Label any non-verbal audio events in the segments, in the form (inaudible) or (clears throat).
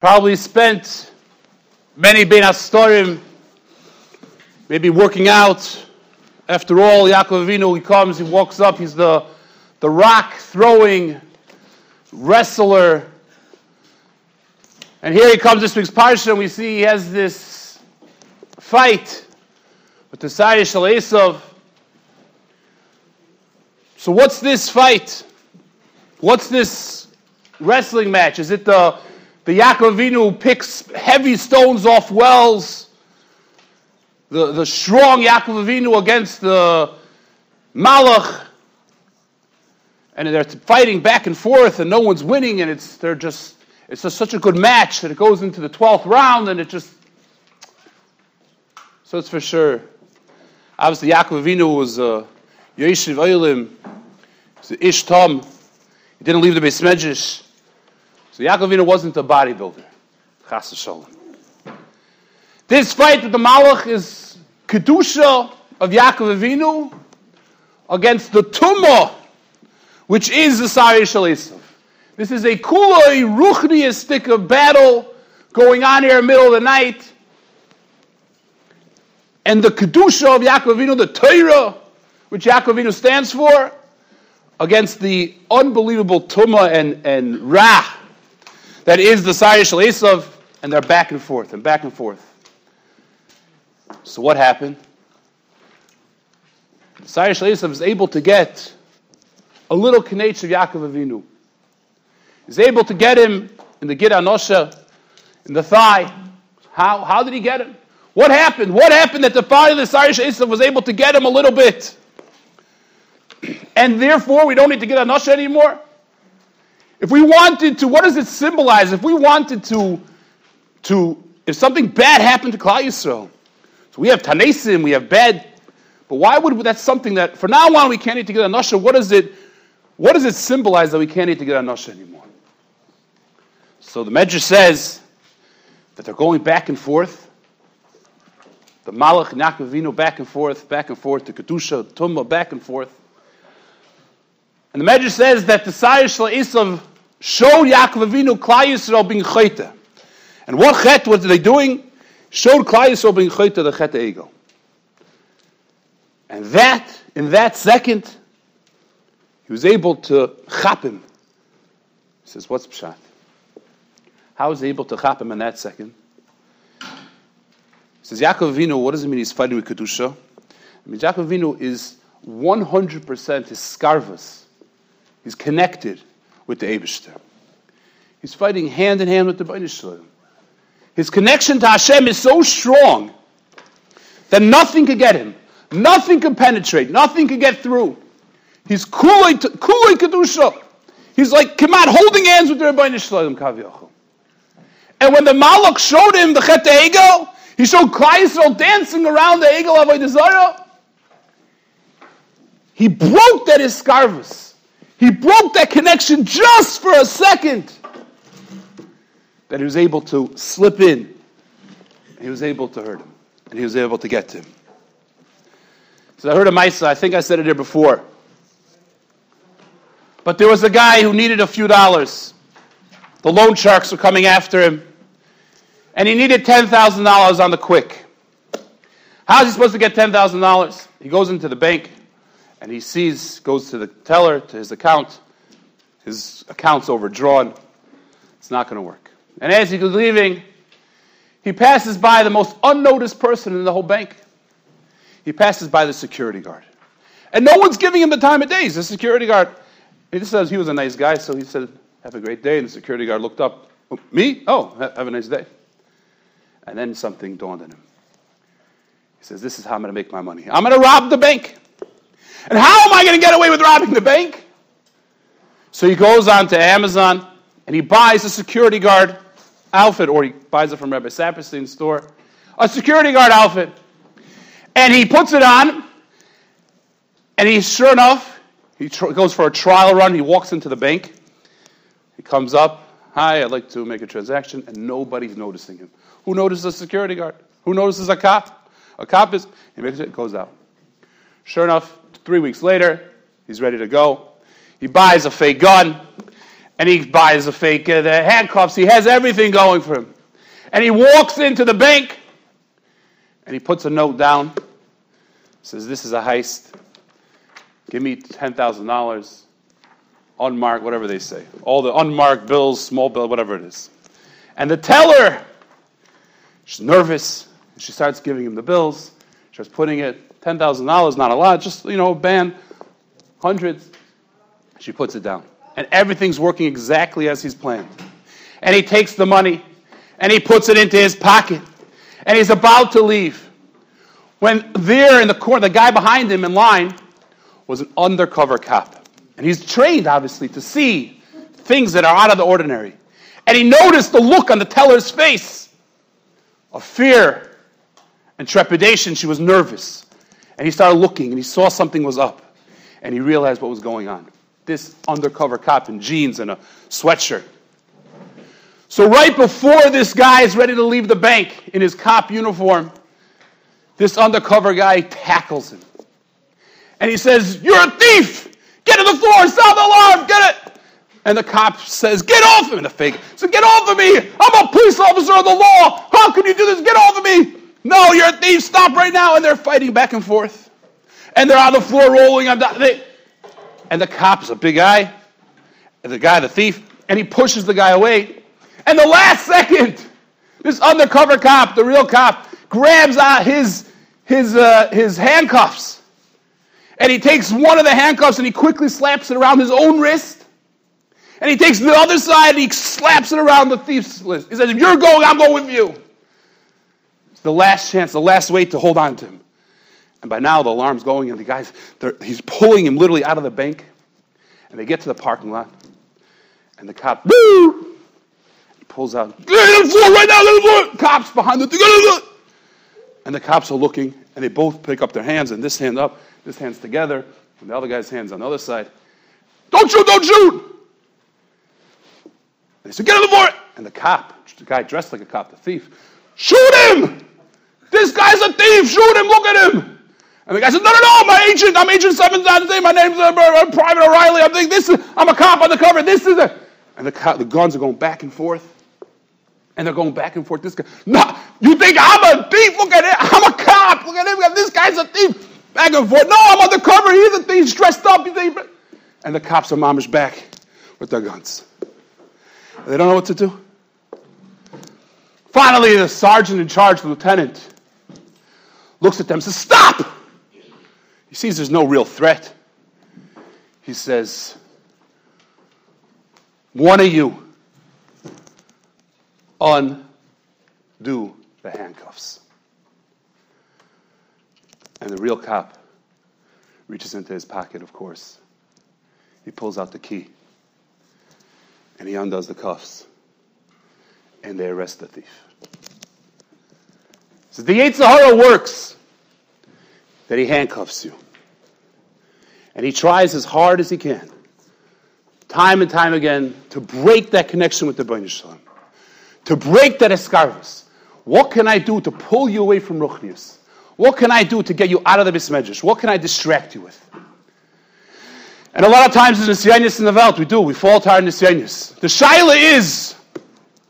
Probably spent many Ben Astorim, maybe working out. After all, Yaakov Avinu, he comes, he walks up, he's the, the rock throwing wrestler. And here he comes this week's Parsha, and we see he has this fight with the Sarish Esav. So what's this fight? What's this wrestling match? Is it the the Yaakov Avinu picks heavy stones off wells. The, the strong Yaakov Avinu against the Malach. And they're fighting back and forth, and no one's winning, and it's they're just it's just such a good match that it goes into the twelfth round, and it just so it's for sure. Obviously, Yaakov Avinu was uh, a Yeshiv Oilim, was a Ish Tom. He didn't leave the Beis Medrash. So wasn't a bodybuilder. Shalom. This fight with the Malach is Kedusha of Yaakov Avinu against the Tumah, which is the Sari Shalisav. This is a kuloi ruchniistic of battle going on here in the middle of the night. And the Kedusha of Yaakov Avinu, the Torah, which Yaakov Avinu stands for, against the unbelievable Tumah and, and Ra that is the Sari Esav, and they're back and forth and back and forth. So what happened? The Sari Esav is able to get a little Kanech of Yaakov Avinu. He's able to get him in the Gid Anosha, in the thigh. How, how did he get him? What happened? What happened that the father of the Sari Esav was able to get him a little bit? (clears throat) And therefore, we don't need to get Anosha anymore? If we wanted to, what does it symbolize? If we wanted to, to if something bad happened to Klal Yisrael, so we have Tanesim, we have bad, but why would that's something that for now on we can't eat together nasha? What does it, what does it symbolize that we can't eat together get nasha anymore? So the Medrash says that they're going back and forth. The Malach Yaakov back and forth, back and forth, the Kedusha, Tumah, back and forth. And the Medrash says that the Sayish Esav showed Yaakov Avinu Klal Yisrael being chayta. And what chet was they doing? Showed Klal Yisrael being chayta the chet ego. And that, in that second, he was able to chap him. He says, what's pshat? How was he able to chap him in that second? He says, Yaakov Avinu, what does it mean he's fighting with Kedusha? I mean, Yaakov Avinu is 100% hiskarvus. He's connected with the Abishter. He's fighting hand in hand with the Bainish His connection to Hashem is so strong that nothing could get him. Nothing could penetrate. Nothing could get through. He's kulei kedusha. He's like Kemat holding hands with the Ribbono Shel Olam Kaviyachol. And when the Malach showed him the Chet Egel, he showed Klai dancing around the Egel of Zarah. He broke that escarvus. He broke that connection just for a second. That he was able to slip in. He was able to hurt him. And he was able to get to him. So I heard a Maisa, I think I said it here before. But there was a guy who needed a few dollars. The loan sharks were coming after him. And he needed $10,000 on the quick. How's he supposed to get $10,000? He goes into the bank and he sees, goes to the teller, to his account. His account's overdrawn. It's not going to work. And as he's leaving, he passes by the most unnoticed person in the whole bank. He passes by the security guard. And no one's giving him the time of day. He's a security guard. He just says he was a nice guy, so he said, Have a great day. And the security guard looked up. Oh, me? Oh, have a nice day. And then something dawned on him. He says, This is how I'm going to make my money. I'm going to rob the bank. And how am I going to get away with robbing the bank? So he goes on to Amazon and he buys a security guard outfit, or he buys it from Rabbi Saperstein's store, a security guard outfit. And he puts it on, and he, sure enough, he tr- goes for a trial run. He walks into the bank. He comes up, Hi, I'd like to make a transaction, and nobody's noticing him. Who notices a security guard? Who notices a cop? A cop is, he makes it, goes out. Sure enough, Three weeks later, he's ready to go. He buys a fake gun, And he buys a fake uh, the handcuffs. He has everything going for him. And he walks into the bank and he puts a note down. Says, This is a heist. Give me $10,000. Unmarked, whatever they say. All the unmarked bills, small bill, whatever it is. And the teller, she's nervous. She starts giving him the bills. Putting it, $10,000, not a lot, just, you know, a band, hundreds. She puts it down. And everything's working exactly as he's planned. And he takes the money and he puts it into his pocket. And he's about to leave. When there in the corner, the guy behind him in line was an undercover cop. And he's trained, obviously, to see things that are out of the ordinary. And he noticed the look on the teller's face of fear and trepidation. She was nervous. And he started looking and he saw something was up. And he realized what was going on. This undercover cop in jeans and a sweatshirt so, right before this guy is ready to leave the bank in his cop uniform, this undercover guy tackles him. And he says, You're a thief! Get to the floor, sound the alarm, get it! And the cop says, Get off of me! The fake so get off of me! I'm a police officer of the law! How can you do this? Get off of me! No, you're a thief, stop right now! And they're fighting back and forth. And they're on the floor rolling. I'm down. They, and the cop's a big guy, the guy, the thief, and he pushes the guy away. And the last (laughs) second, this undercover cop, the real cop, grabs out his, his, uh, his handcuffs. And he takes one of the handcuffs and he quickly slaps it around his own wrist. And he takes the other side and he slaps it around the thief's wrist. He says, If you're going, I'm going with you. The last chance, the last way to hold on to him. And by now, the alarm's going, and the guys, he's pulling him literally out of the bank. And they get to the parking lot. And the cop, Boo! pulls out, get on the floor right now, get on the floor. Cops behind the thing, and the cops are looking, and they both pick up their hands, and this hand up, this hand's together, and the other guy's hands on the other side. Don't shoot, don't shoot! And they said, get on the floor! And the cop, the guy dressed like a cop, the thief, shoot him! This guy's a thief, shoot him, look at him! And the guy says, no, no, no, my agent, I'm Agent Seven My name's uh, uh, Private O'Reilly. I'm thinking this is, I'm a cop on the cover. This is a, and the, the guns are going back and forth. And they're going back and forth. This guy, no, you think I'm a thief? Look at it. I'm a cop. Look at him. This guy's a thief. Back and forth. No, I'm undercover. He's a thief. He's dressed up. And the cops are mamish back with their guns. They don't know what to do. Finally, the sergeant in charge, the lieutenant, looks at them says, Stop! He sees there's no real threat. He says, One of you undo the handcuffs. And the real cop reaches into his pocket, of course. He pulls out the key and he undoes the cuffs and they arrest the thief. So the Yetzer Hara works that he handcuffs you. And he tries as hard as he can, time and time again, to break that connection with the Bnei Shalom to break that escarvus. What can I do to pull you away from Ruchnius? What can I do to get you out of the Beis Medrash? What can I distract you with? And a lot of times in the Nisyanis in the Welt, we do, we fall to our Nisyanis. The Shaila is,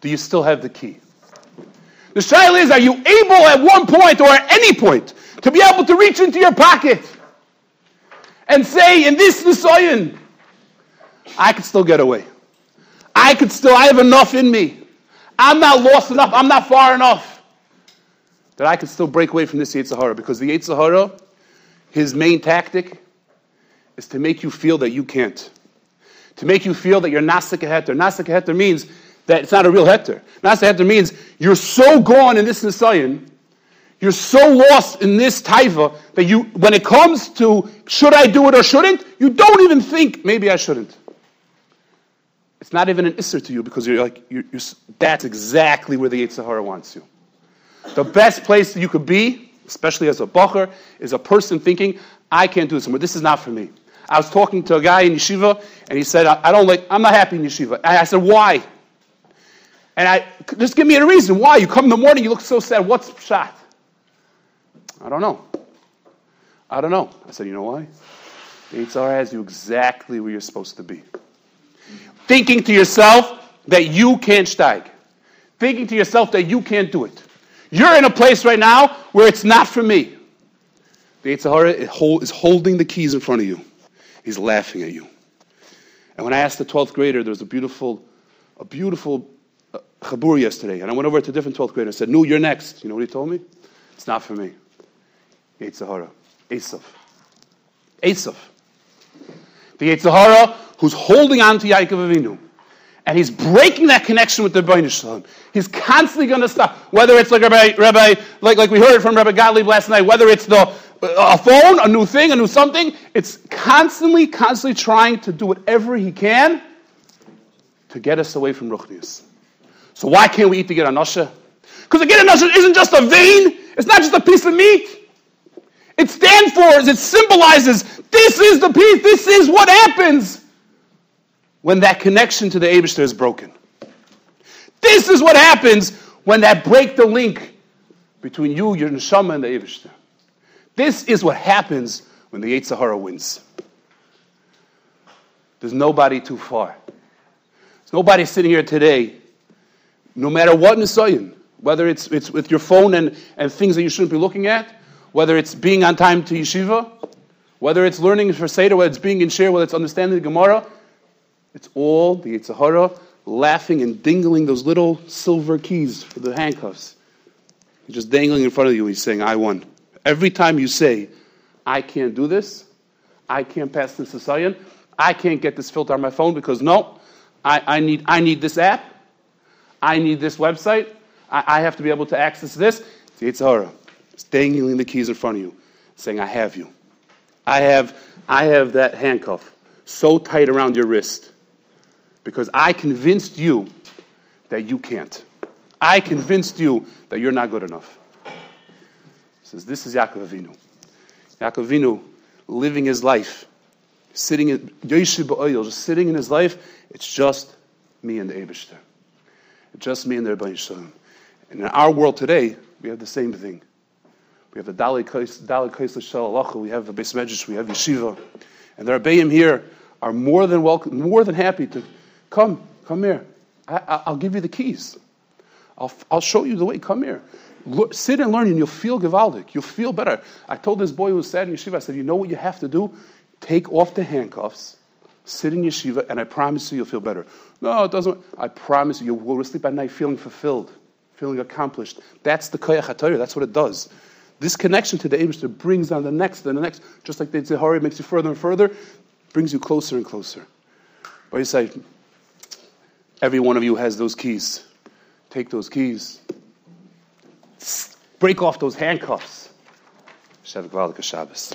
do you still have the key? The Shaila is, are you able at one point or at any point to be able to reach into your pocket and say, in this Nisayan, I could still get away. I could still, I have enough in me. I'm not lost enough, I'm not far enough that I can still break away from this Yetzer Hara because the Yetzer Hara, his main tactic is to make you feel that you can't. To make you feel that you're Nasik Heter. Nasik Heter means that it's not a real Heter. Nasik Heter means you're so gone in this Nisayan, you're so lost in this taiva that you, when it comes to should I do it or shouldn't, you don't even think maybe I shouldn't. It's not even an isser to you because you're like, you're, you're, that's exactly where the Yetzer Hara wants you. The best place you could be, especially as a bacher, is a person thinking, I can't do this anymore. This is not for me. I was talking to a guy in yeshiva, and he said, I, don't like, I'm not happy in yeshiva. And I said, why? And I, just give me a reason. Why? You come in the morning, you look so sad. What's shot? I don't know. I don't know. I said, you know why? The Yetzer Hara has you exactly where you're supposed to be. thinking to yourself that you can't steig, thinking to yourself that you can't do it. You're in a place right now where it's not for me. The Yetzer Hara is holding the keys in front of you. He's laughing at you. And when I asked the 12th grader, there was a beautiful, a beautiful chabur yesterday. And I went over to a different 12th grader and said, No, you're next. You know what he told me? It's not for me. Yetzer Hara. Esav. Esav. The Yetzer Hara who's holding on to Yaakov Avinu. And he's breaking that connection with the Ribbono Shel Olam. He's constantly going to stop. Whether it's like Rabbi, Rabbi like, like we heard from Rabbi Gottlieb last night, whether it's the uh, a phone, a new thing, a new something, it's constantly, constantly trying to do whatever he can to get us away from Ruchnius. So why can't we eat the Ger Anosha? Because the Ger Anosha isn't just a vein, it's not just a piece of meat. It stands for, it symbolizes, this is the piece, this is what happens when that connection to the Abishter is broken. This is what happens when that break the link between you, your neshama, and the Abishter. This is what happens when the Yetzer Hara wins. There's nobody too far. There's nobody sitting here today, no matter what Nisayan, whether it's, it's with your phone and, and things that you shouldn't be looking at, whether it's being on time to yeshiva, whether it's learning for Seder, whether it's being in share, whether it's understanding the Gemara, it's all the Yetzer Hara laughing and dingling those little silver keys for the handcuffs. Just dangling in front of you. He's saying, I won. Every time you say, I can't do this, I can't pass this to I can't get this filter on my phone because no, I, I, need, I need this app, I need this website, I, I have to be able to access this. It's Yetzer Hara. It's dangling the keys in front of you, saying, I have you. I have, I have that handcuff so tight around your wrist because I convinced you that you can't. I convinced you that you're not good enough. He says, This is Yaakov Avinu. Yaakov Avinu living his life, sitting in just sitting in his life. It's just me and the Abishter. Just me and the Ribbono Shel Olam. And in our world today, we have the same thing. We have the dali Dalai Kaisla Shal we have the Beis Medrash, we have Yeshiva. And the Rebbeim here are more than welcome, more than happy to Come, come here. I, will give you the keys. I'll, I'll show you the way. Come here. Look, sit and learn, and you'll feel gewaldic. You'll feel better. I told this boy who was sad in yeshiva, I said, You know what you have to do? Take off the handcuffs, sit in yeshiva, and I promise you, you'll feel better. No, it doesn't. I promise you, you'll go to sleep at night feeling fulfilled, feeling accomplished. That's the koyach HaTorah. That's what it does. This connection to the Abishter brings on the next and the next, just like the Zihari makes you further and further, brings you closer and closer. But you say, Every one of you has those keys. Take those keys. Break off those handcuffs. Shavuot Shabbos.